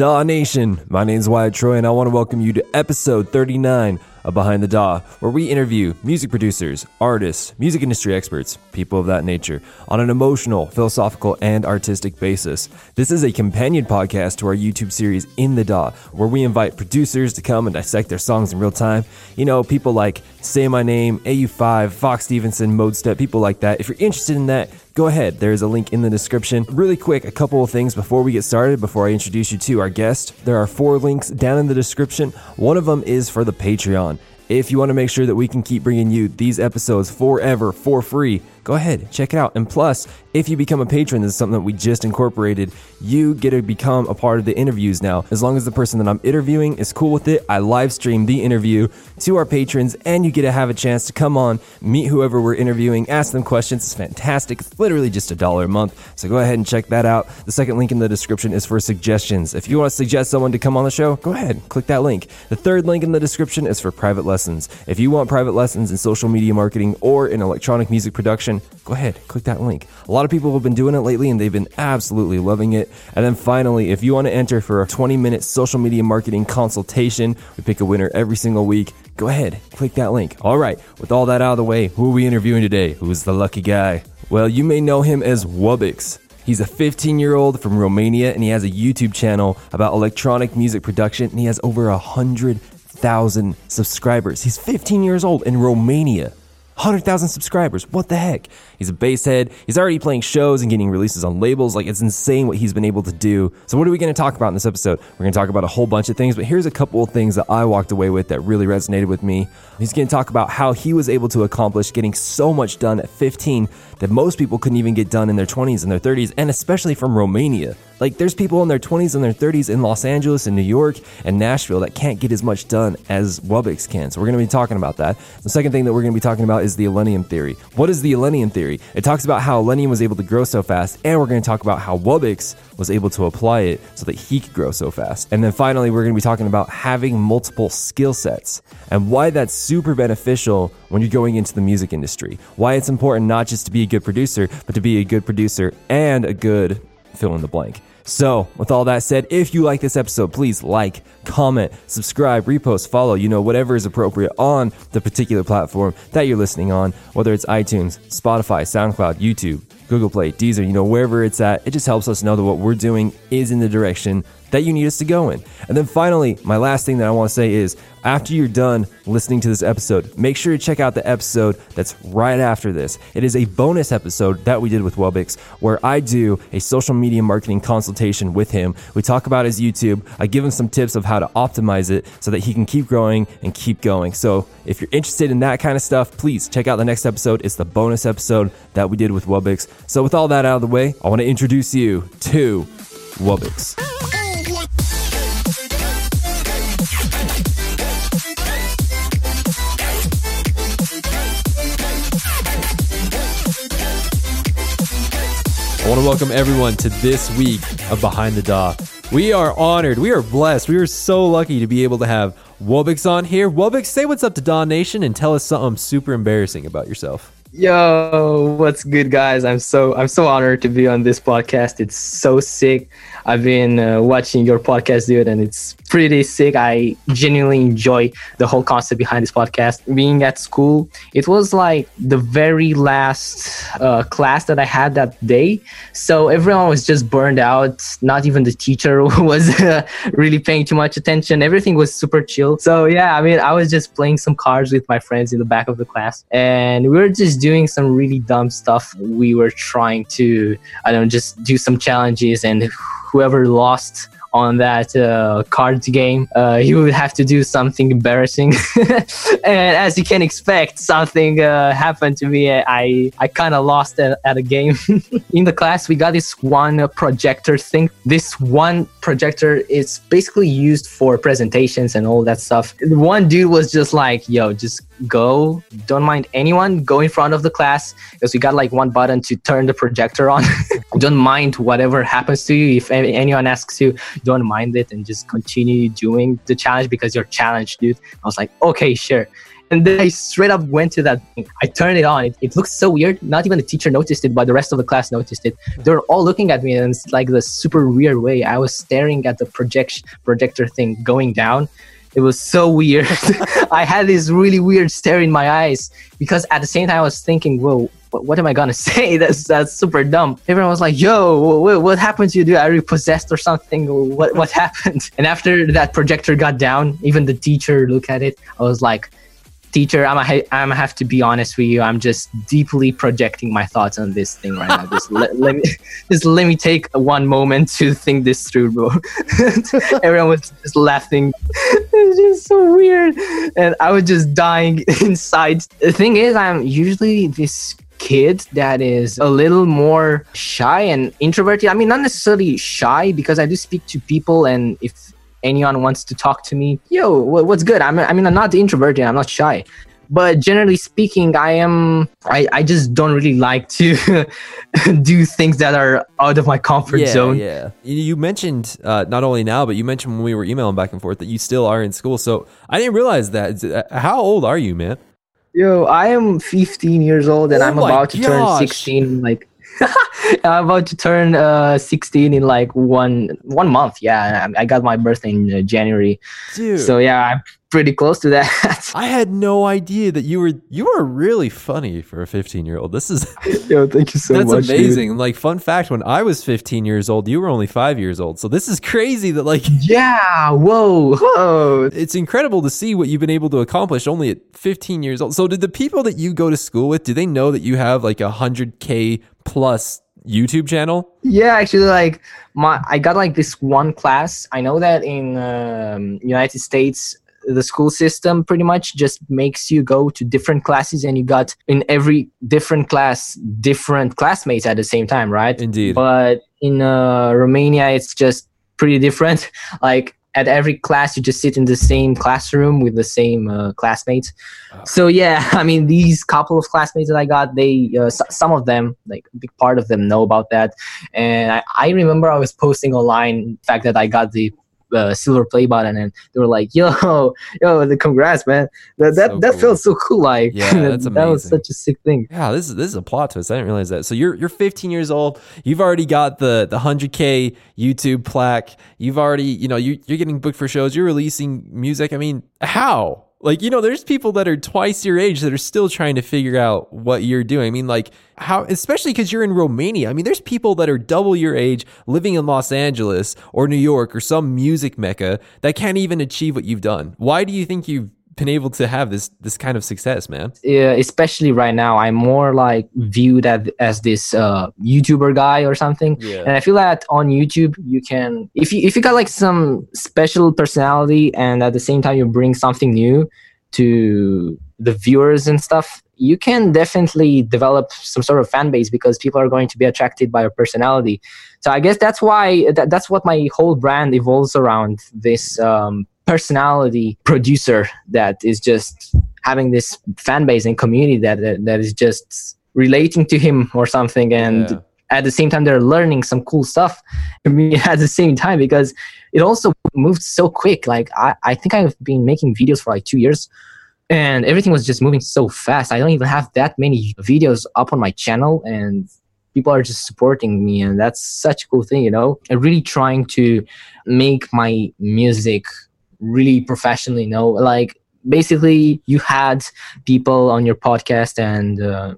Daw Nation? My name is Wyatt Troy, and I want to welcome you to episode 39 of Behind the Daw, where we interview music producers, artists, music industry experts, people of that nature, on an emotional, philosophical, and artistic basis. This is a companion podcast to our YouTube series In the Daw, where we invite producers to come and dissect their songs in real time. You know, people like Say My Name, AU5, Fox Stevenson, Modestep, people like that. If you're interested in that, go ahead. There's a link in the description. Really quick, a couple of things before we get started, before I introduce you to our guest. There are four links down in the description. One of them is for the Patreon. If you want to make sure that we can keep bringing you these episodes forever for free, go ahead, check it out. And plus, if you become a patron, this is something that we just incorporated, you get to become a part of the interviews now. As long as the person that I'm interviewing is cool with it, I live stream the interview to our patrons, and you get to have a chance to come on, meet whoever we're interviewing, ask them questions. It's fantastic. It's literally just a dollar a month. So go ahead and check that out. The second link in the description is for suggestions. If you want to suggest someone to come on the show, go ahead, click that link. The third link in the description is for private lessons. If you want private lessons in social media marketing or in electronic music production, go ahead, click that link. A lot of people have been doing it lately and they've been absolutely loving it. And then finally, if you want to enter for a 20 minute social media marketing consultation, we pick a winner every single week. Go ahead, click that link. All right, with all that out of the way, who are we interviewing today? Who's the lucky guy? Well, you may know him as Wubix. He's a 15 year old from Romania and he has a YouTube channel about electronic music production and he has over a 100,000 subscribers. He's 15 years old in Romania. 100,000 subscribers. What the heck? He's a bass head. He's already playing shows and getting releases on labels. Like, it's insane what he's been able to do. So, what are we going to talk about in this episode? We're going to talk about a whole bunch of things, but here's a couple of things that I walked away with that really resonated with me. He's going to talk about how he was able to accomplish getting so much done at 15 that most people couldn't even get done in their 20s and their 30s, and especially from Romania. Like, there's people in their 20s and their 30s in Los Angeles and New York and Nashville that can't get as much done as Wubix can. So, we're going to be talking about that. The second thing that we're going to be talking about is the Illenium Theory. What is the Illenium Theory? It talks about how Illenium was able to grow so fast, and we're going to talk about how Wubix was able to apply it so that he could grow so fast. And then finally, we're going to be talking about having multiple skill sets and why that's super beneficial when you're going into the music industry. Why it's important not just to be good producer, but to be a good producer and a good fill in the blank. So, with all that said, if you like this episode, please like, comment, subscribe, repost, follow, you know, whatever is appropriate on the particular platform that you're listening on, whether it's iTunes, Spotify, SoundCloud, YouTube, Google Play, Deezer, you know, wherever it's at. It just helps us know that what we're doing is in the direction that you need us to go in. And then finally, my last thing that I want to say is after you're done listening to this episode, make sure to check out the episode that's right after this. It is a bonus episode that we did with Wubix where I do a social media marketing consultation with him. We talk about his YouTube. I give him some tips of how to optimize it so that he can keep growing and keep going. So if you're interested in that kind of stuff, please check out the next episode. It's the bonus episode that we did with Wubix. So with all that out of the way, I want to introduce you to Wubix. Want to welcome everyone to this week of Behind the Daw. We are honored. We are blessed. We are so lucky to be able to have Wubix on here. Wubix, say what's up to Daw Nation and tell us something super embarrassing about yourself. Yo, what's good, guys? I'm so I'm so honored to be on this podcast. It's so sick. I've been uh, watching your podcast, dude, and it's pretty sick. I genuinely enjoy the whole concept behind this podcast. Being at school, it was like the very last uh, class that I had that day, so everyone was just burned out. Not even the teacher was uh, really paying too much attention. Everything was super chill. So yeah, I mean, I was just playing some cards with my friends in the back of the class, and we were just doing some really dumb stuff. We were trying to, I don't know, just do some challenges, and whoever lost on that uh, cards game, uh, he would have to do something embarrassing. and as you can expect, something uh, happened to me. I I kind of lost at, at, a game. In the class, we got this one projector thing. This one projector is basically used for presentations and all that stuff. One dude was just like, "Yo, just go. Don't mind anyone. Go in front of the class because we got like one button to turn the projector on. Don't mind whatever happens to you. If anyone asks you, don't mind it and just continue doing the challenge because you're challenged, dude. I was like, okay, sure. And then I straight up went to that thing. I turned it on. It, it looked so weird. Not even the teacher noticed it, but the rest of the class noticed it. They were all looking at me in like the super weird way. I was staring at the projection projector thing going down. It was so weird. I had this really weird stare in my eyes because at the same time I was thinking, whoa, what, what am I gonna say? That's that's super dumb. Everyone was like, "Yo, what, what happened to you? Dude, are you possessed or something? What what happened?" And after that projector got down, even the teacher looked at it. I was like, teacher i'm a, i'm gonna have to be honest with you. I'm just deeply projecting my thoughts on this thing right now. Just let, let me just let me take one moment to think this through bro. Everyone was just laughing. It's just so weird. And i was just dying inside. The thing is i'm usually this kid that is a little more shy and introverted. I mean, not necessarily shy because I do speak to people, and if anyone wants to talk to me, yo, what's good? I'm, I mean, I'm not introverted, I'm not shy. But generally speaking, I am, I, I just don't really like to do things that are out of my comfort yeah, zone. Yeah. You mentioned, uh, not only now, but you mentioned when we were emailing back and forth that you still are in school. So I didn't realize that. Uh, how old are you, man? Yo, I am 15 years old and oh I'm about to gosh. turn 16 like I'm about to turn uh 16 in like one one month. Yeah, I, I got my birthday in uh, January. Dude. So yeah, I'm pretty close to that. I had no idea that you were you were really funny for a 15 year old. This is Yo, thank you so that's much. That's amazing. Dude. Like fun fact, when I was 15 years old, you were only five years old. So this is crazy that like Yeah, whoa, whoa. It's incredible to see what you've been able to accomplish only at 15 years old. So did the people that you go to school with, do they know that you have like a hundred K plus YouTube channel? Yeah, actually, like my I got like this one class. I know that in um, United States, the school system pretty much just makes you go to different classes, and you got in every different class different classmates at the same time, right? Indeed. But in uh, Romania, it's just pretty different. Like at every class you just sit in the same classroom with the same uh, classmates oh. so yeah i mean these couple of classmates that i got they uh, s- some of them like a big part of them know about that and I, I remember i was posting online the fact that i got the uh, silver play button and they were like yo yo the congrats man. That that, so that cool. felt so cool like yeah that's amazing. that was such a sick thing. Yeah this is this is a plot twist. I didn't realize that. So you're you're 15 years old. You've already got the the 100k youtube plaque. You've already you know you, you're getting booked for shows. You're releasing music. I mean how like, you know, there's people that are twice your age that are still trying to figure out what you're doing. I mean, like, how, especially because you're in Romania. I mean, there's people that are double your age living in Los Angeles or New York or some music mecca that can't even achieve what you've done. Why do you think you've been able to have this this kind of success, man? Yeah, especially right now, I'm more like viewed as, as this uh, YouTuber guy or something. Yeah. And I feel that on YouTube, you can if you if you got like some special personality and at the same time you bring something new to the viewers and stuff, you can definitely develop some sort of fan base because people are going to be attracted by your personality. So I guess that's why that, that's what my whole brand evolves around this um, personality producer that is just having this fan base and community that that, that is just relating to him or something. And yeah. at the same time they're learning some cool stuff I mean, at the same time because it also moved so quick. Like I, I think i've been making videos for like two years and everything was just moving so fast. I don't even have that many videos up on my channel and people are just supporting me and that's such a cool thing you know? I'm really trying to make my music really professionally know like basically you had people on your podcast and uh,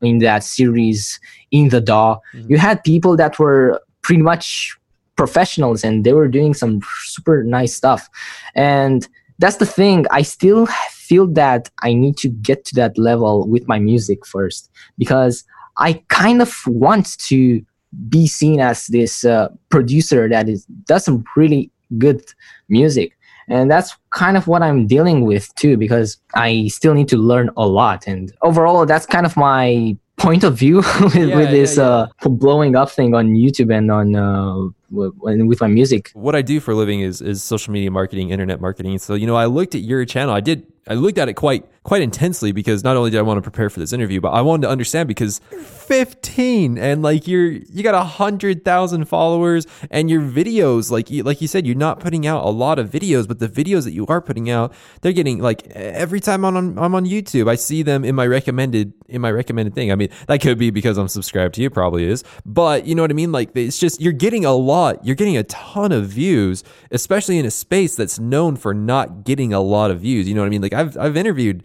in that series in the DAW, mm-hmm. you had people that were pretty much professionals and they were doing some super nice stuff. And that's the thing. I still feel that I need to get to that level with my music first because I kind of want to be seen as this uh, producer that is does some really good music and that's kind of what i'm dealing with too because i still need to learn a lot and overall that's kind of my point of view with, yeah, with this yeah, yeah. Uh, blowing up thing on youtube and on uh, with my music. What I do for a living is is social media marketing, internet marketing. So you know, I looked at your channel. I did I looked at it quite quite intensely because not only did I want to prepare for this interview, but I wanted to understand because 15 and like you're you got a hundred thousand followers and your videos like you, like you said you're not putting out a lot of videos, but the videos that you are putting out they're getting like every time I'm on I'm on YouTube I see them in my recommended in my recommended thing. I mean that could be because I'm subscribed to you, probably is, but you know what I mean. Like it's just you're getting a lot, you're getting a ton of views, especially in a space that's known for not getting a lot of views. You know what I mean? Like I've I've interviewed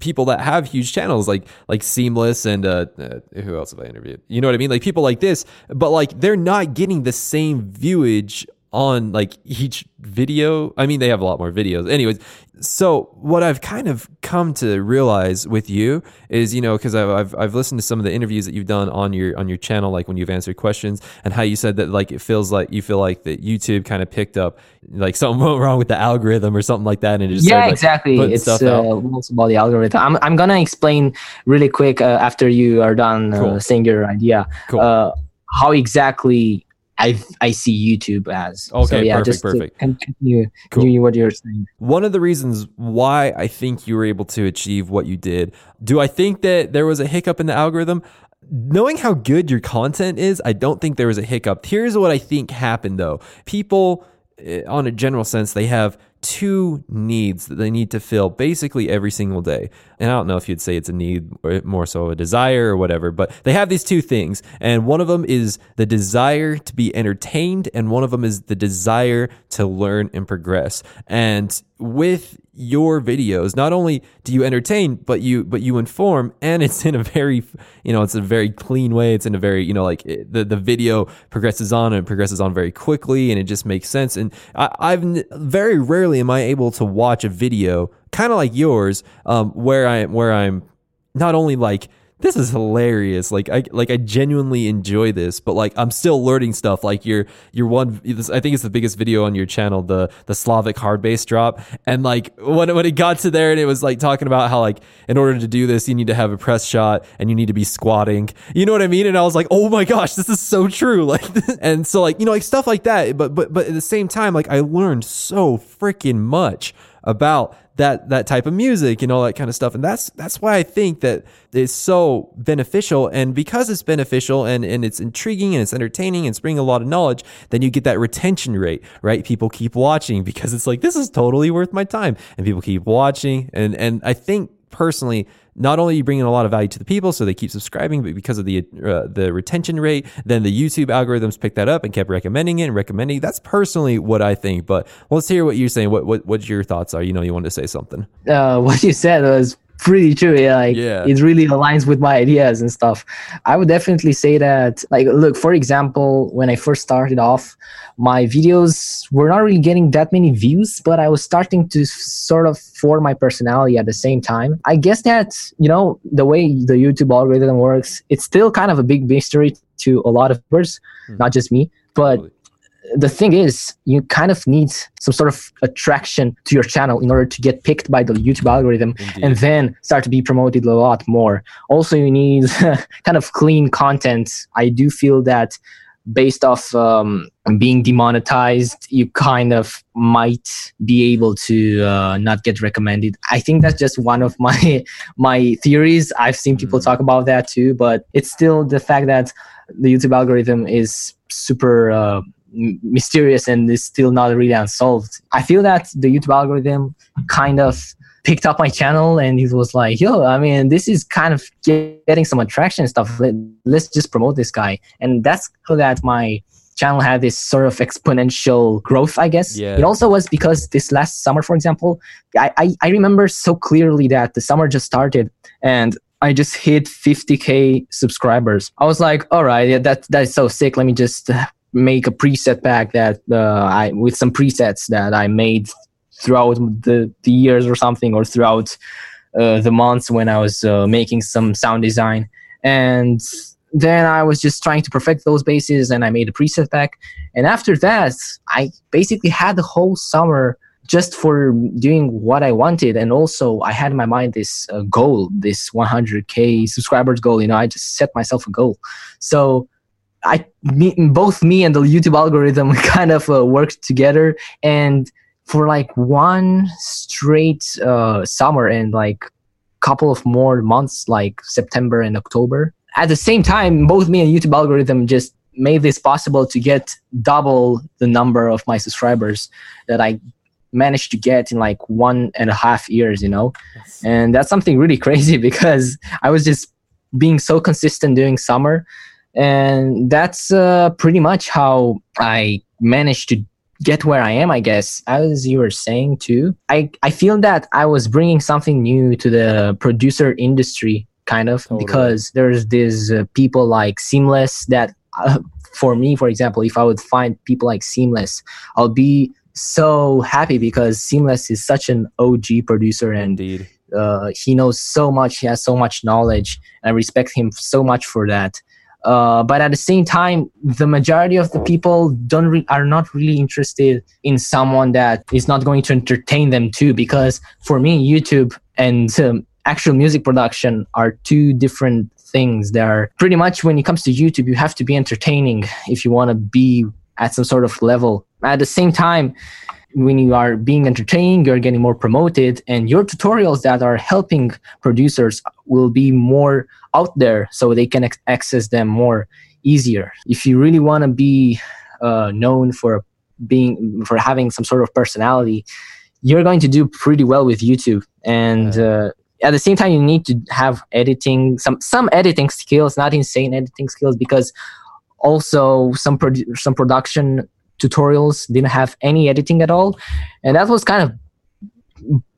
people that have huge channels like like seamless and uh, uh, who else have i interviewed you know what i mean like people like this but like they're not getting the same viewage on like each video. I mean, they have a lot more videos. Anyways, so what I've kind of come to realize with you is, you know, because I've, I've, I've listened to some of the interviews that you've done on your on your channel, like when you've answered questions, and how you said that like it feels like you feel like that YouTube kind of picked up like something went wrong with the algorithm or something like that, and it just yeah, started, like, exactly. It's uh, about the algorithm. I'm I'm gonna explain really quick uh, after you are done uh, cool. saying your idea. Cool. Uh, how exactly I I see YouTube as. Okay, so, yeah, perfect, just perfect. continue, cool. what you're saying. One of the reasons why I think you were able to achieve what you did, do I think that there was a hiccup in the algorithm? Knowing how good your content is, I don't think there was a hiccup. Here's what I think happened though. People, eh, on a general sense, they have two needs that they need to fill basically every single day. And I don't know if you'd say it's a need or more so a desire or whatever, but they have these two things. And one of them is the desire to be entertained, and one of them is the desire to learn and progress. And with your videos not only do you entertain but you but you inform and it's in a very you know it's a very clean way. It's in a very you know like it, the the video progresses on and progresses on very quickly and it just makes sense. And I, i've very rarely am i able to watch a video kind of like yours um, where i where i'm not only like this is hilarious. Like I like I genuinely enjoy this, but like I'm still learning stuff. Like your your one, I think it's the biggest video on your channel, the the Slavic hard bass drop, and like when when it got to there and it was like talking about how like in order to do this you need to have a press shot and you need to be squatting. You know what I mean? And I was like, oh my gosh, this is so true. Like and so like you know like stuff like that. But but but at the same time, like I learned so freaking much about that that type of music and all that kind of stuff. And that's that's why i think that it's so beneficial. And because it's beneficial and and it's intriguing and it's entertaining and it's bringing a lot of knowledge then you get that retention rate right? People keep watching because it's like this is totally worth my time. And people keep watching. And and i think personally not only you bringing a lot of value to the people, so they keep subscribing, but because of the uh, the retention rate, then the YouTube algorithms picked that up and kept recommending it and recommending. That's personally what I think. But let's hear what you're saying. What what what your thoughts are? You know, you wanted to say something. Uh, what you said was pretty true. Yeah, like yeah. it really aligns with my ideas and stuff. I would definitely say that. Like, look, for example, when I first started off, my videos were not really getting that many views, but I was starting to sort of form my personality at the same time. I guess that you know the way the YouTube algorithm works, it's still kind of a big mystery to a lot of viewers, hmm. not just me. But the thing is, you kind of need some sort of attraction to your channel in order to get picked by the YouTube algorithm Indeed. and then start to be promoted a lot more. Also, you need kind of clean content. I do feel that based off um, being demonetized, you kind of might be able to uh, not get recommended. I think that's just one of my my theories. I've seen people mm. talk about that too, but it's still the fact that the YouTube algorithm is super. Uh, mysterious and is still not really unsolved. I feel that the YouTube algorithm kind of picked up my channel and it was like, yo, I mean, this is kind of getting some attraction stuff. Let's just promote this guy. And that's how that my channel had this sort of exponential growth, I guess. Yeah. It also was because this last summer, for example, I, I, I remember so clearly that the summer just started and I just hit 50k subscribers. I was like, all right, yeah, that that is so sick. Let me just make a preset pack that uh, I with some presets that I made throughout the, the years or something or throughout uh, the months when I was uh, making some sound design. And then I was just trying to perfect those basses and I made a preset pack. And after that I basically had the whole summer just for doing what I wanted. And also I had in my mind this uh, goal this 100k subscribers goal. You know I just set myself a goal. So I me, both me and the YouTube algorithm kind of uh, worked together, and for like one straight uh, summer and like couple of more months, like September and October. At the same time, both me and YouTube algorithm just made this possible to get double the number of my subscribers that I managed to get in like one and a half years, you know? Yes. And that's something really crazy because I was just being so consistent during summer and that's uh, pretty much how i managed to get where i am i guess as you were saying too i i feel that i was bringing something new to the producer industry kind of totally. because there's these uh, people like seamless that uh, for me for example if i would find people like seamless i'll be so happy because seamless is such an og producer and Indeed. Uh, he knows so much he has so much knowledge and i respect him so much for that uh, but at the same time, the majority of the people don't re- are not really interested in someone that is not going to entertain them too. Because for me, YouTube and um, actual music production are two different things. They are pretty much when it comes to YouTube, you have to be entertaining if you want to be at some sort of level. At the same time, when you are being entertaining, you're getting more promoted, and your tutorials that are helping producers will be more out there so they can access them more easier. If you really want to be uh, known for being for having some sort of personality, you're going to do pretty well with YouTube. And uh, at the same time, you need to have editing some some editing skills, not insane editing skills, because also some produ- some production tutorials didn't have any editing at all and that was kind of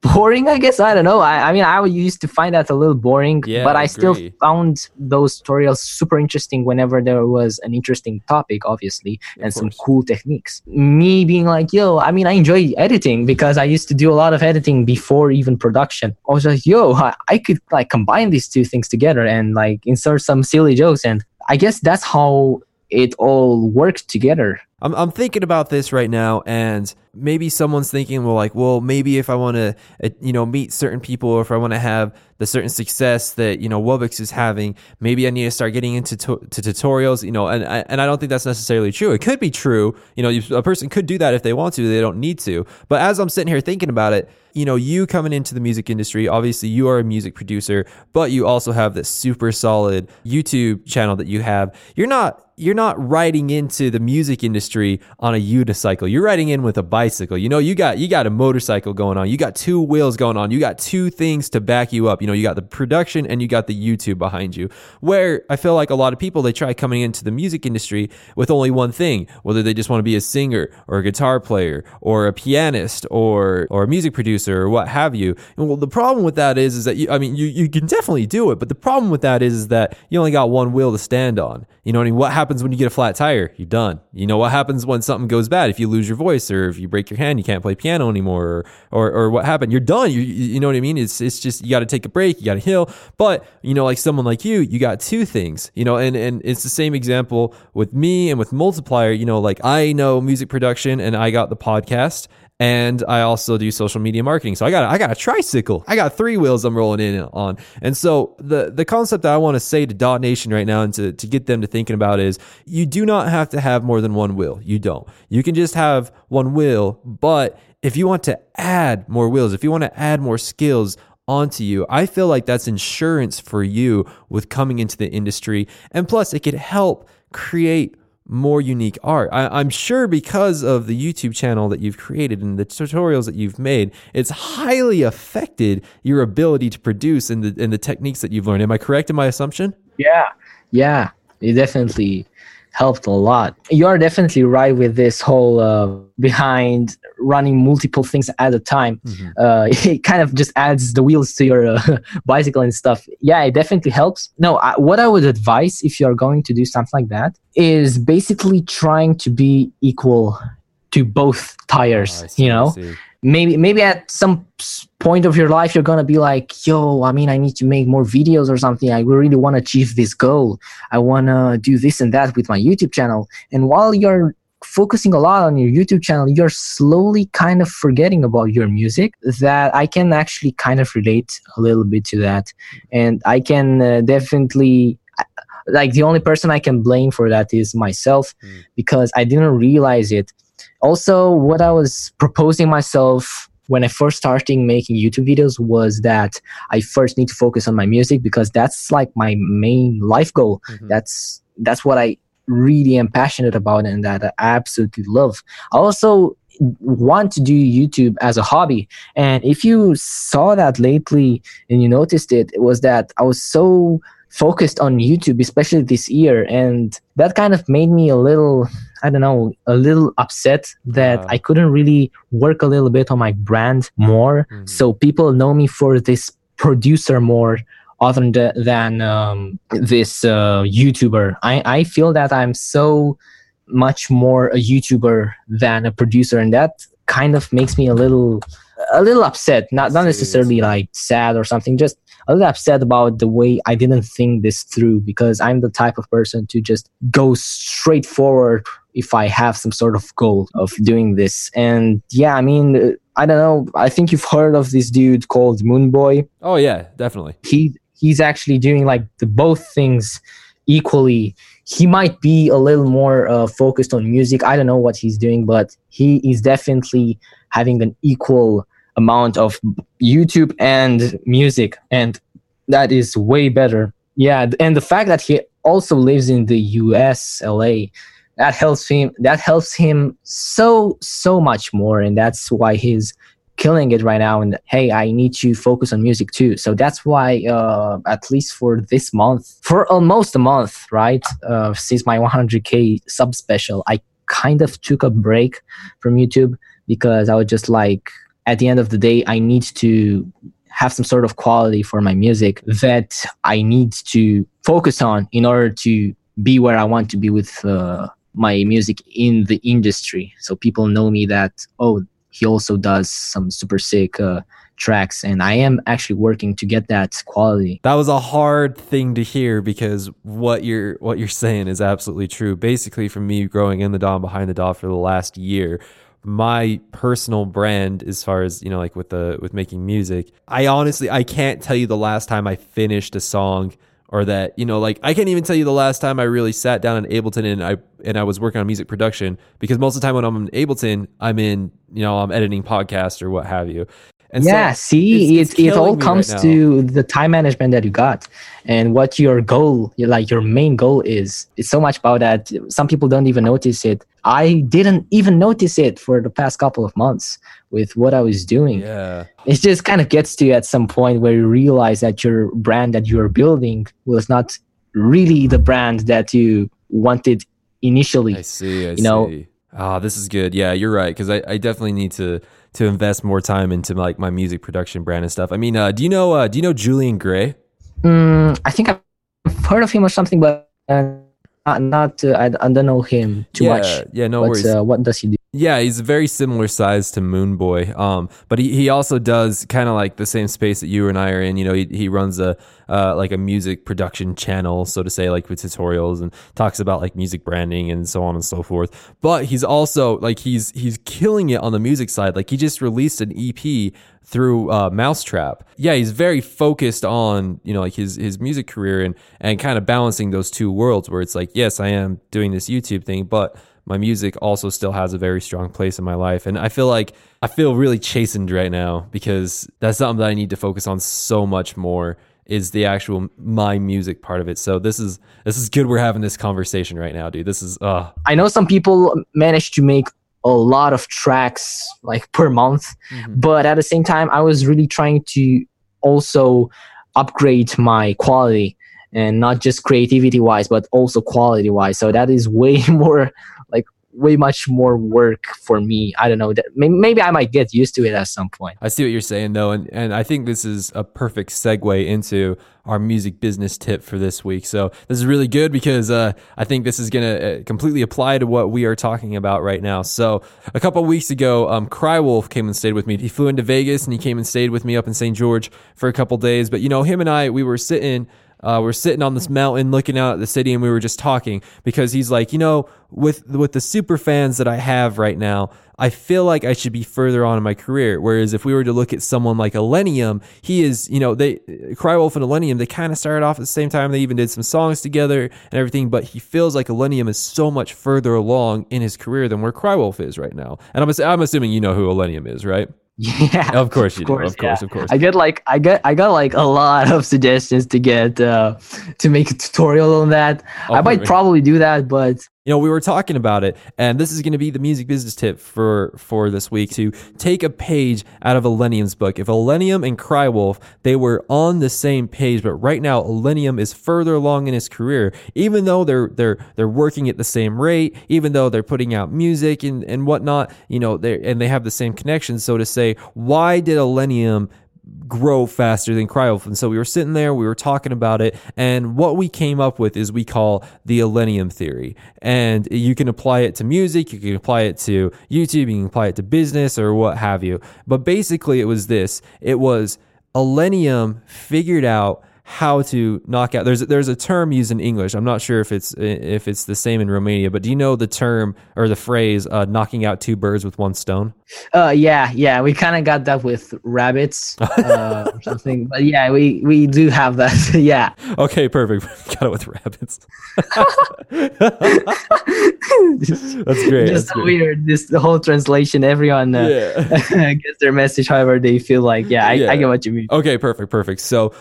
boring i guess. I don't know. I, I mean i used to find that a little boring yeah, but i, I still found those tutorials super interesting whenever there was an interesting topic obviously and some cool techniques. Me being like yo i mean i enjoy editing because i used to do a lot of editing before even production. I was like yo i, I could like combine these two things together and like insert some silly jokes and i guess that's how it all worked together I'm, I'm thinking about this right now, and maybe someone's thinking, well, like, well, maybe if I want to, uh, you know, meet certain people, or if I want to have the certain success that you know Wubix is having, maybe I need to start getting into to, to tutorials, you know, and and I don't think that's necessarily true. It could be true, you know, a person could do that if they want to, they don't need to. But as I'm sitting here thinking about it, you know, you coming into the music industry, obviously you are a music producer, but you also have this super solid YouTube channel that you have. You're not you're not riding into the music industry on a unicycle. You're riding in with a bicycle. You know, you got you got a motorcycle going on. You got two wheels going on. You got two things to back you up. You know, you got the production and you got the YouTube behind you. Where I feel like a lot of people they try coming into the music industry with only one thing, whether they just want to be a singer or a guitar player or a pianist or or a music producer or what have you. And well, the problem with that is is that you, I mean, you you can definitely do it, but the problem with that is, is that you only got one wheel to stand on. You know, what I mean, what happens when you get a flat tire? You're done. You know what happens when something goes bad? If you lose your voice or if you break your hand, you can't play piano anymore, or or, or what happened? You're done. You you know what I mean? It's it's just you got to take a break. You got to heal. But you know, like someone like you, you got two things. You know, and and it's the same example with me and with multiplier. You know, like I know music production and I got the podcast and I also do social media marketing. So I got I got a tricycle. I got three wheels I'm rolling in on. And so the the concept that I want to say to Daw Nation right now and to, to get them to thinking about is you do not have to have more than one wheel. You don't. You can just have one wheel, but if you want to add more wheels, if you want to add more skills onto you. I feel like that's insurance for you with coming into the industry. And plus, it could help create more unique art. I, am sure because of the YouTube channel that you've created and the tutorials that you've made, it's highly affected your ability to produce and the and the techniques that you've learned. Am I correct in my assumption? Yeah, yeah, it definitely helped a lot. You are definitely right with this whole uh, behind running multiple things at a time. Mm-hmm. Uh, it kind of just adds the wheels to your uh, bicycle and stuff. Yeah, it definitely helps. No, I, what I would advise if you are going to do something like that is basically trying to be equal to both tires. Oh, see, you know maybe maybe at some point of your life you're gonna be like yo i mean i need to make more videos or something i really want to achieve this goal i want to do this and that with my youtube channel and while you're focusing a lot on your youtube channel you're slowly kind of forgetting about your music that i can actually kind of relate a little bit to that and i can uh, definitely like the only person I can blame for that is myself Mm. because I didn't realize it. Also, what I was proposing myself when I first started making YouTube videos was that I first need to focus on my music because that's like my main life goal. Mhm. That's that's what I really am passionate about and that I absolutely love. I also want to do YouTube as a hobby. And if you saw that lately and you noticed it, it was that I was so focused on YouTube, especially this year. And that kind of made me a little, I don't know, a little upset that Wow. I couldn't really work a little bit on my brand more. Mhm. So people know me for this producer more other than, than um, this uh, YouTuber. I, I feel that I'm so much more a YouTuber than a producer, and that kind of makes me a little a little upset. Not not necessarily like sad or something, just a little upset about the way I didn't think this through because I'm the type of person to just go straight forward if I have some sort of goal of doing this. And yeah, I mean, uh, I don't know. I think you've heard of this dude called Moonboy Oh yeah, definitely. he he's actually doing like the both things equally he might be a little more uh, focused on music i don't know what he's doing but he is definitely having an equal amount of youtube and music and that is way better yeah and the fact that he also lives in the us la that helps him that helps him so so much more and that's why he's killing it right now. And hey i need to focus on music too. So that's why uh at least for this month for almost a month right uh since my 100k sub special i kind of took a break from youtube because i was just like at the end of the day i need to have some sort of quality for my music that i need to focus on in order to be where i want to be with uh, my music in the industry so people know me that oh he also does some super sick uh, tracks and i am actually working to get that quality That was a hard thing to hear because what you're what you're saying is absolutely true. Basically, from me growing in the DAW behind the DAW for the last year, my personal brand as far as you know like with the with making music i honestly i can't tell you the last time i finished a song or that you know like i can't even tell you the last time i really sat down in ableton and i and i was working on music production because most of the time when i'm in ableton i'm in you know i'm editing podcasts or what have you and yeah so see it's- it's it, it all me right comes to the time management that you got and what your goal like your main goal is it's so much about that some people don't even notice it i didn't even notice it for the past couple of months with what i was doing yeah it just kind of gets to you at some point where you realize that your brand that you're building was not really the brand that you wanted initially I see. I You know- see. Ah, this is good. Yeah, you're right. Because I, I definitely need to to invest more time into like my music production brand and stuff. I mean, uh, do you know uh, do you know Julian Gray? Mm, I think I've heard of him or something, but uh, not, not uh, I, I don't know him too yeah, much. Yeah, no but worries. uh, what does he do? Yeah, he's very similar size to Moonboy. Um, but he, he also does kind of like the same space that you and I are in. You know, he, he runs a uh, like a music production channel, so to say, like with tutorials and talks about like music branding and so on and so forth. But he's also like he's he's killing it on the music side. Like he just released an EP through uh, Mousetrap. Yeah, he's very focused on you know like his his music career and and kind of balancing those two worlds where it's like yes, I am doing this YouTube thing, but my music also still has a very strong place in my life and i feel like i feel really chastened right now because that's something that i need to focus on so much more is the actual my music part of it so this is this is good we're having this conversation right now dude this is uh I know some people manage to make a lot of tracks like per month, Mhm. but at the same time, I was really trying to also upgrade my quality and not just creativity wise, but also quality wise. So that is way more like way much more work for me. I don't know that maybe I might get used to it at some point. I see what you're saying though, and, and I think this is a perfect segue into our music business tip for this week. So this is really good because uh, I think this is going to uh, completely apply to what we are talking about right now. So a couple weeks ago, um, Crywolf came and stayed with me. He flew into Vegas and he came and stayed with me up in St. George for a couple days. But you know, him and I, we were sitting. Uh, we're sitting on this mountain looking out at the city and we were just talking because he's like you know with with the super fans that i have right now I feel like I should be further on in my career. Whereas if we were to look at someone like Illenium, he is, you know, they Crywolf and Illenium, they kind of started off at the same time. They even did some songs together and everything, but he feels like Illenium is so much further along in his career than where Crywolf is right now. And I'm, I'm assuming you know who Illenium is, right? Yeah, of course you of course, do. Of course, yeah. of course. I get like I get I got like a lot of suggestions to get uh to make a tutorial on that. Oh, I might probably do that, but you know, we were talking about it, and this is going to be the music business tip for for this week to take a page out of Illenium's book. If Illenium and Crywolf they were on the same page, but right now Illenium is further along in his career, even though they're they're they're working at the same rate, even though they're putting out music and and whatnot, you know, they and they have the same connections. So to say, why did Illenium grow faster than Crywolf. And so we were sitting there, we were talking about it, and what we came up with is we call the Illenium theory. And you can apply it to music, you can apply it to YouTube, you can apply it to business or what have you. But basically, it was this it was Illenium figured out how to knock out. There's there's a term used in English. I'm not sure if it's if it's the same in Romania, but do you know the term or the phrase uh, "knocking out two birds with one stone"? Uh, yeah, yeah, we kind of got that with rabbits uh, or something. But yeah, we we do have that. yeah. Okay, perfect. got it with rabbits. That's great. Just That's so great. weird. This the whole translation. Everyone uh, yeah. gets their message however they feel like. Yeah, I, yeah. I get what you mean. Okay, perfect, perfect. So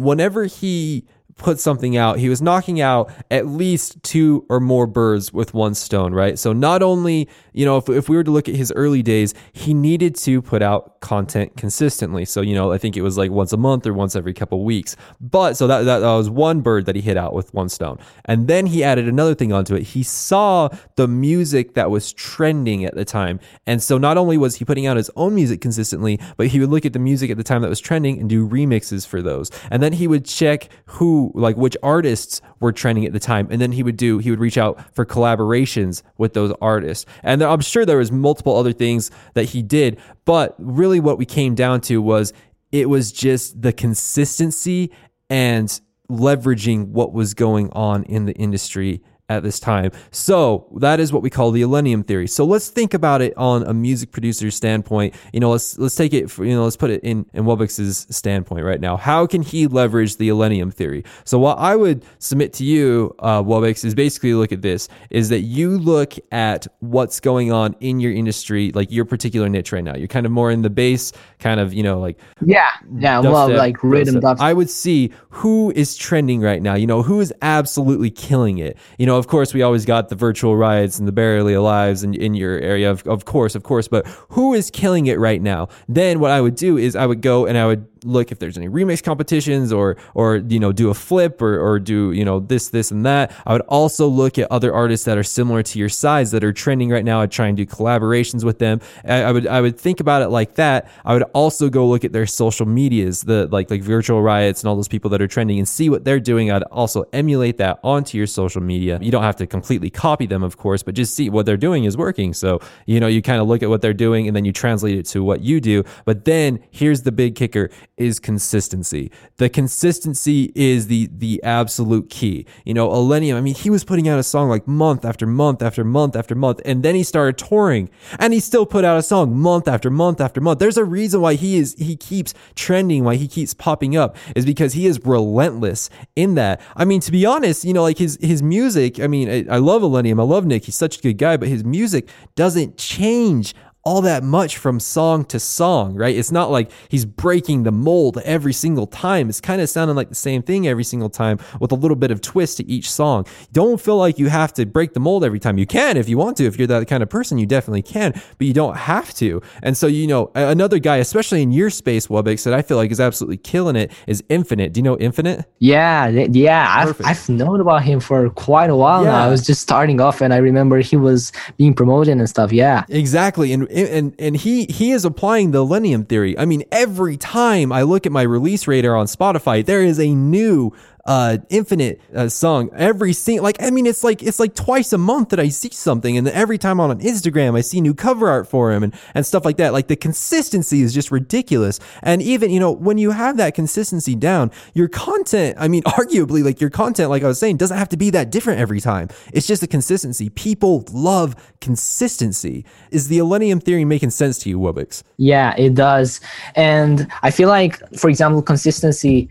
Whenever he put something out, he was knocking out at least two or more birds with one stone, right? So not only, you know, if, if we were to look at his early days, he needed to put out content consistently. So, you know, I think it was like once a month or once every couple weeks. But so that, that, that was one bird that he hit out with one stone. And then he added another thing onto it. He saw the music that was trending at the time. And so not only was he putting out his own music consistently, but he would look at the music at the time that was trending and do remixes for those. And then he would check who like which artists were trending at the time and then he would do he would reach out for collaborations with those artists and i'm sure there was multiple other things that he did but really what we came down to was it was just the consistency and leveraging what was going on in the industry at this time. So that is what we call the Illenium theory. So let's think about it on a music producer's standpoint. You know, let's let's take it. For, you know, let's put it in in Wubix's standpoint right now. How can he leverage the Illenium theory? So what I would submit to you, uh, Wubbox, is basically look at this: is that you look at what's going on in your industry, like your particular niche right now. You're kind of more in the bass, kind of you know like yeah, yeah, well, like rhythm. I would see who is trending right now. You know, who is absolutely killing it. You know of course, we always got the virtual riots and the barely alives in, in your area, of, of course, of course. But who is killing it right now? Then what I would do is I would go and I would look if there's any remix competitions or or you know do a flip or or do you know this this and that. I would also look at other artists that are similar to your size that are trending right now. I'd try and do collaborations with them. I, I, would i would think about it like that. I would also go look at their social medias the like like virtual riots and all those people that are trending and see what they're doing. I'd also emulate that onto your social media. You don't have to completely copy them of course but just see what they're doing is working. So you know you kind of look at what they're doing and then you translate it to what you do. But then here's the big kicker is consistency. The consistency is the the absolute key. You know, Illenium, I mean, he was putting out a song like month after month after month after month, and then he started touring, and he still put out a song month after month after month. There's a reason why he is he keeps trending, why he keeps popping up, is because he is relentless in that. I mean, to be honest, you know, like his his music. I mean, I, I love Illenium, I love Nick. He's such a good guy, but his music doesn't change all that much from song to song, right? It's not like he's breaking the mold every single time. It's kind of sounding like the same thing every single time with a little bit of twist to each song. Don't feel like you have to break the mold every time. You can if you want to. If you're that kind of person, you definitely can, but you don't have to. And so, you know, another guy, especially in your space, Wubix, that I feel like is absolutely killing it is Infinite. Do you know Infinite? Yeah, yeah. I've, I've, known about him for quite a while yeah. now. I was just starting off and I remember he was being promoted and stuff. Yeah. Exactly. And and and he he is applying the Illenium theory. I mean, every time I look at my release radar on Spotify, there is a new uh, Infinite uh, song every single like I mean it's like it's like twice a month that I see something, and every time on Instagram I see new cover art for him and and stuff like that. Like the consistency is just ridiculous, and even you know when you have that consistency down, your content. I mean, arguably like your content, like I was saying, doesn't have to be that different every time. It's just the consistency. People love consistency. Is the Illenium theory making sense to you, Wubix? Yeah, it does, and I feel like, for example, consistency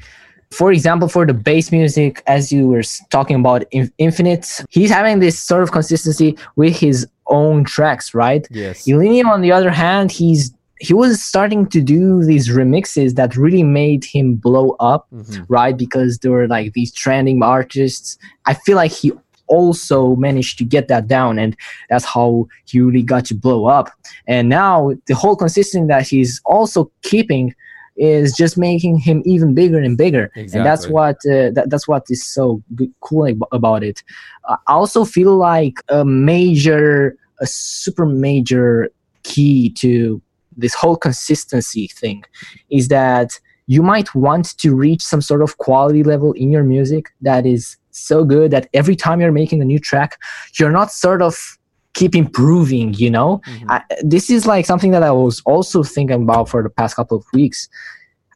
for example, for the bass music, as you were talking about Infinite, he's having this sort of consistency with his own tracks, right? Yes. Illenium, on the other hand, he's he was starting to do these remixes that really made him blow up, mm-hmm. right? Because there were like these trending artists. I feel like he also managed to get that down and that's how he really got to blow up and now the whole consistency that he's also keeping is just making him even bigger and bigger exactly. and that's what uh, that, that's what is so good, cool about it i also feel like a major a super major key to this whole consistency thing is that you might want to reach some sort of quality level in your music that is so good that every time you're making a new track you're not sort of keep improving you know mm-hmm. I, this is like something that i was also thinking about for the past couple of weeks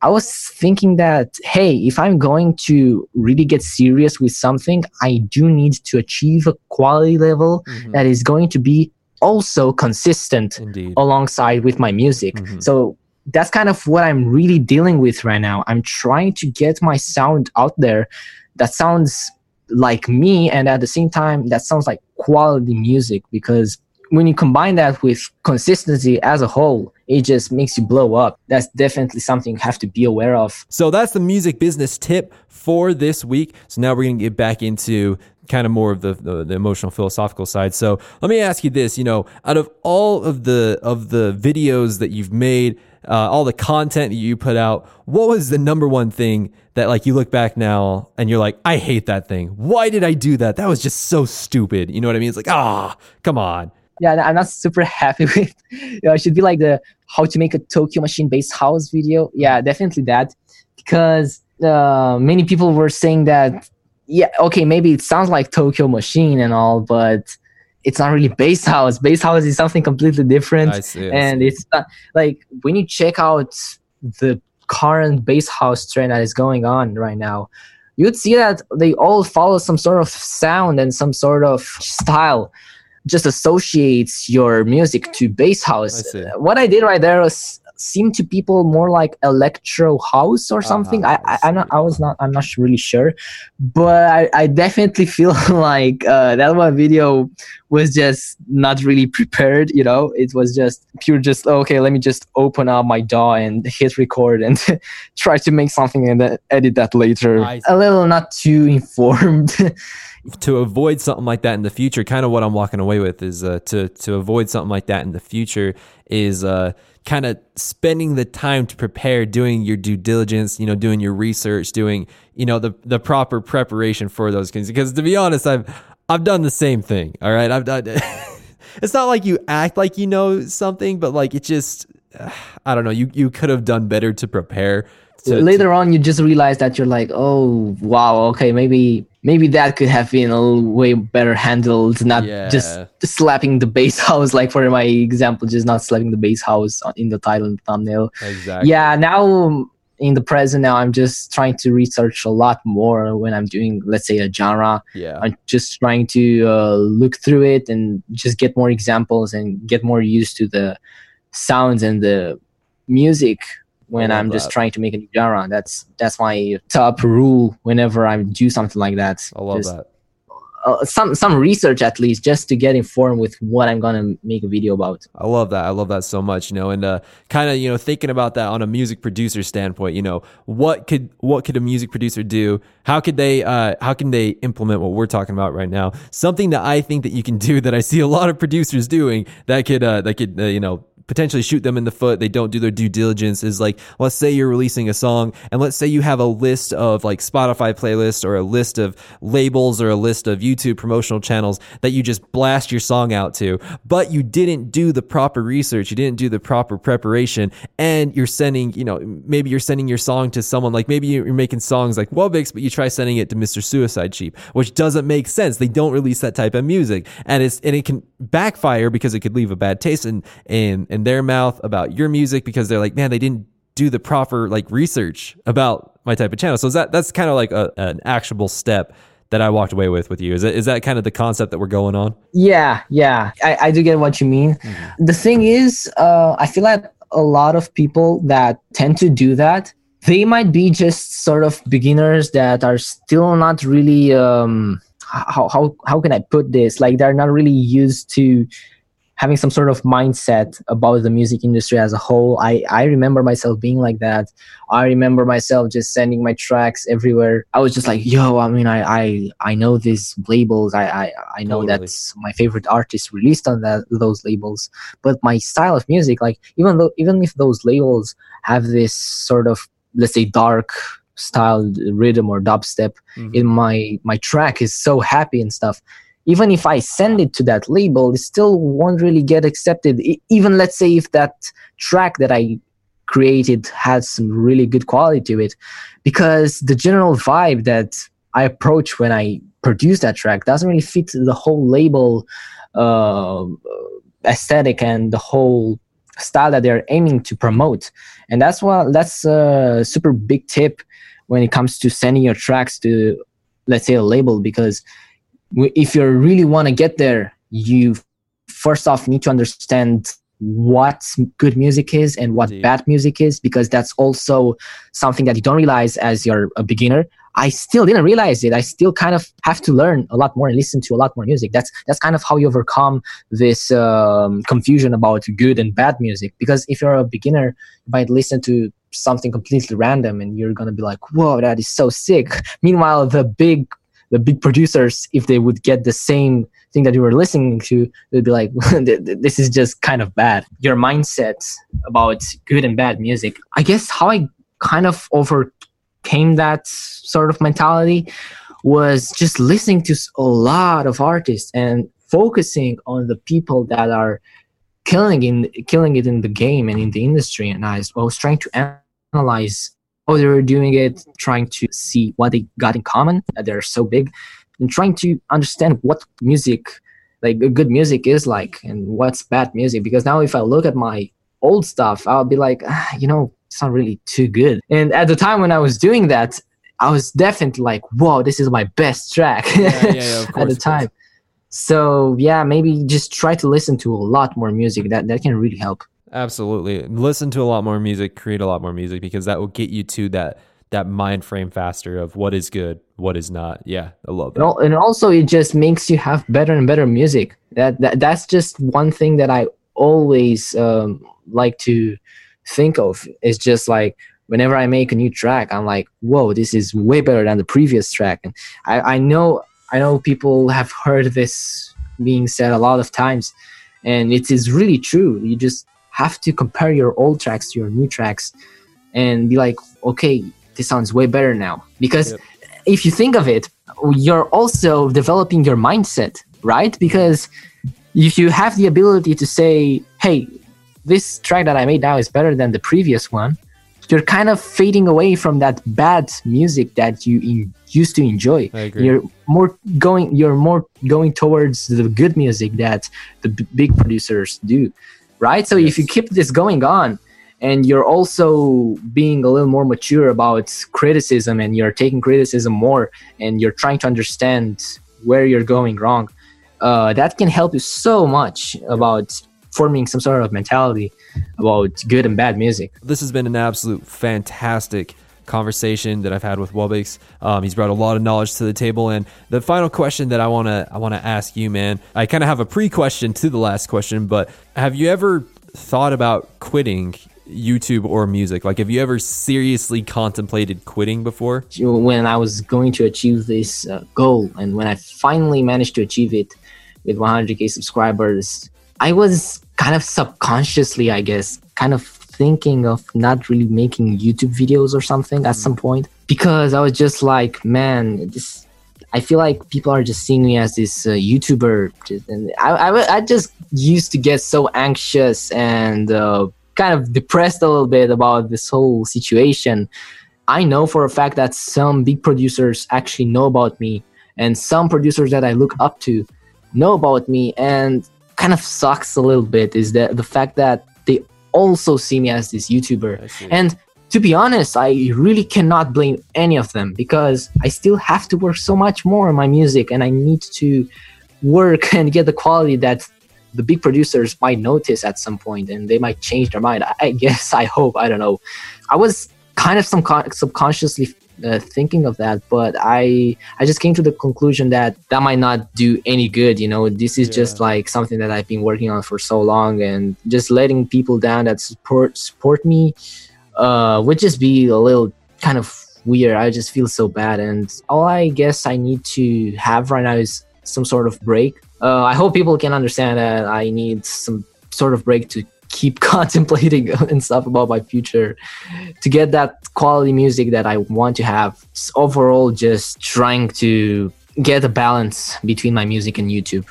i was thinking that hey if i'm going to really get serious with something i do need to achieve a quality level mm-hmm. that is going to be also consistent Indeed. alongside with my music mm-hmm. so that's kind of what i'm really dealing with right now i'm trying to get my sound out there that sounds like me and at the same time that sounds like quality music because when you combine that with consistency as a whole it just makes you blow up. That's definitely something you have to be aware of. So that's the music business tip for this week. So now we're going to get back into kind of more of the, the, the emotional philosophical side. So let me ask you this you know out of all of the of the videos that you've made uh, all the content that you put out what was the number one thing that like you look back now and you're like, I hate that thing. Why did I do that? That was just so stupid. You know what I mean? It's like, ah, oh, come on. Yeah, I'm not super happy with. You know, it should be like the how to make a Tokyo Machine based house video. Yeah, definitely that, because uh, many people were saying that. Yeah, okay, maybe it sounds like Tokyo Machine and all, but it's not really bass house. Bass house is something completely different, I see, and it's not like when you check out the current bass house trend that is going on right now, you'd see that they all follow some sort of sound and some sort of style just associates your music to bass house. I what I did right there was seem to people more like electro house or uh-huh, something. Uh-huh, I, I, I, not, I was not, I'm not really sure, but I, I definitely feel like uh, that one video was just not really prepared. You know, it was just pure, just okay. Let me just open up my DAW and hit record and try to make something and then edit that later. A little not too informed. to avoid something like that in the future, kind of what I'm walking away with is uh, to to avoid something like that in the future is uh, kind of spending the time to prepare, doing your due diligence, you know, doing your research, doing, you know, the the proper preparation for those things. Because to be honest, I've I've done the same thing. All right. I've done it's not like you act like you know something, but like it just I don't know, you you could have done better to prepare. To, Later to, on you just realize that you're like, oh wow, okay, maybe maybe that could have been a way better handled not yeah. just slapping the bass house like for my example just not slapping the bass house in the title and thumbnail. Exactly. Yeah now in the present now i'm just trying to research a lot more when i'm doing let's say a genre. Yeah. I'm just trying to uh, look through it and just get more examples and get more used to the sounds and the music when I'm that. just trying to make a new genre. That's that's my top rule whenever I do something like that. I love just, that. Uh, some some research at least just to get informed with what I'm gonna make a video about. I love that. I love that so much. You know, and uh, kind of you know thinking about that on a music producer standpoint. You know, what could what could a music producer do? How could they uh, how can they implement what we're talking about right now? Something that I think that you can do that I see a lot of producers doing that could uh, that could uh, you know potentially shoot them in the foot. They don't do their due diligence. Is like, let's say you're releasing a song, and let's say you have a list of like Spotify playlists or a list of labels or a list of YouTube promotional channels that you just blast your song out to, but you didn't do the proper research, you didn't do the proper preparation, and you're sending, you know, maybe you're sending your song to someone like maybe you're making songs like Wubix, but you try sending it to Mr. Suicide Sheep, which doesn't make sense. They don't release that type of music, and it's and it can backfire because it could leave a bad taste in in in their mouth about your music because they're like, man, they didn't do the proper like research about my type of channel. So is that that's kind of like a, an actionable step that I walked away with with you. Is that is that kind of the concept that we're going on? Yeah, yeah, I, I do get what you mean. Mm-hmm. The thing is, uh, I feel like a lot of people that tend to do that they might be just sort of beginners that are still not really um how how how can I put this? Like they're not really used to having some sort of mindset about the music industry as a whole. I, I remember myself being like that. I remember myself just sending my tracks everywhere. I was just like, yo, I mean, I I, I know these labels. I I, I know totally. that my favorite artist released on that those labels. But my style of music, like even though even if those labels have this sort of let's say dark style rhythm or dubstep mm-hmm. in my my track is so happy and stuff even if i send it to that label it still won't really get accepted. Even let's say if that track that i created has some really good quality to it because the general vibe that i approach when i produce that track doesn't really fit the whole label uh, aesthetic and the whole style that they're aiming to promote. And that's what that's a super big tip when it comes to sending your tracks to let's say a label because if you really want to get there you first off need to understand what good music is and what Indeed. bad music is because that's also something that you don't realize as you're a beginner. I still didn't realize it. I still kind of have to learn a lot more and listen to a lot more music. That's that's kind of how you overcome this um, confusion about good and bad music. Because if you're a beginner you might listen to something completely random and you're gonna be like whoa that is so sick. Meanwhile the big the big producers if they would get the same thing that you were listening to they'd be like this is just kind of bad. Your mindset about good and bad music i guess how i kind of overcame that sort of mentality was just listening to a lot of artists and focusing on the people that are killing in killing it in the game and in the industry. And I was trying to analyze how they were doing it, trying to see what they got in common that they're so big, and trying to understand what music, like good music, is like and what's bad music. Because now, if I look at my old stuff, I'll be like, ah, you know, it's not really too good. And at the time when I was doing that, I was definitely like, whoa, this is my best track yeah, yeah, yeah, at the time. So yeah, maybe just try to listen to a lot more music. That that can really help. Absolutely. Listen to a lot more music, create a lot more music because that will get you to that that mind frame faster of what is good, what is not. Yeah, I love that. And also it just makes you have better and better music. That, that that's just one thing that I always um, like to think of. It's just like whenever I make a new track, I'm like, whoa, this is way better than the previous track. And I, I know I know people have heard this being said a lot of times, and it is really true. You just have to compare your old tracks to your new tracks and be like, okay, this sounds way better now. Because yep. if you think of it, you're also developing your mindset, right? Because if you have the ability to say, hey, this track that I made now is better than the previous one, you're kind of fading away from that bad music that you in, used to enjoy. You're more going you're more going towards the good music that the b- big producers do right? So yes. if you keep this going on and you're also being a little more mature about criticism and you're taking criticism more and you're trying to understand where you're going wrong, uh, that can help you so much about forming some sort of mentality about good and bad music. This has been an absolute fantastic conversation that I've had with Wubix. Um, he's brought a lot of knowledge to the table. And the final question that I want to I want to ask you, man, I kind of have a pre question to the last question, but have you ever thought about quitting YouTube or music? Like, have you ever seriously contemplated quitting before? When I was going to achieve this uh, goal, and when I finally managed to achieve it with 100k subscribers, I was kind of subconsciously, I guess, kind of thinking of not really making YouTube videos or something at some point because I was just like, man, this. I feel like people are just seeing me as this uh, YouTuber, and I, I, I, just used to get so anxious and uh, kind of depressed a little bit about this whole situation. I know for a fact that some big producers actually know about me, and some producers that I look up to know about me, and kind of sucks a little bit is that the fact that also see me as this YouTuber. And to be honest, I really cannot blame any of them because I still have to work so much more on my music and I need to work and get the quality that the big producers might notice at some point and they might change their mind. I guess, I hope, I don't know. I was kind of some subconsciously uh, thinking of that, but I I just came to the conclusion that that might not do any good. You know, this is yeah. just like something that I've been working on for so long, and just letting people down that support support me uh, would just be a little kind of weird. I just feel so bad, and all I guess I need to have right now is some sort of break. Uh, I hope people can understand that I need some sort of break to keep contemplating and stuff about my future to get that quality music that I want to have. overall, just trying to get a balance between my music and YouTube.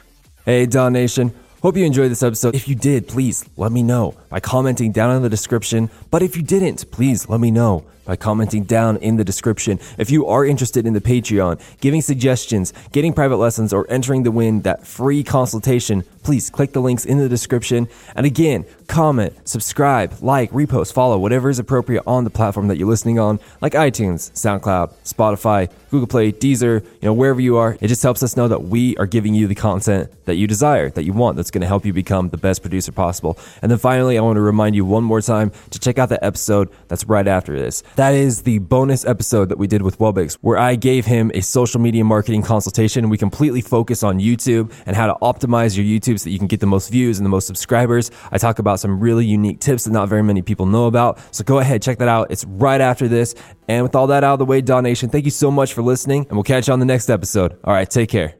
Hey, Daw Nation. Hope you enjoyed this episode. If you did, please let me know by commenting down in the description. But if you didn't, please let me know by commenting down in the description. If you are interested in the Patreon, giving suggestions, getting private lessons, or entering the win that free consultation, please click the links in the description. And again, comment, subscribe, like, repost, follow, whatever is appropriate on the platform that you're listening on, like iTunes, SoundCloud, Spotify, Google Play, Deezer, you know, wherever you are. It just helps us know that we are giving you the content that you desire, that you want, that's going to help you become the best producer possible. And then finally, I want to remind you one more time to check out the episode that's right after this. That is the bonus episode that we did with Wubix, where I gave him a social media marketing consultation. We completely focus on YouTube and how to optimize your YouTube so that you can get the most views and the most subscribers. I talk about some really unique tips that not very many people know about. So go ahead, check that out. It's right after this. And with all that out of the way, Daw Nation, thank you so much for listening, and we'll catch you on the next episode. All right, take care.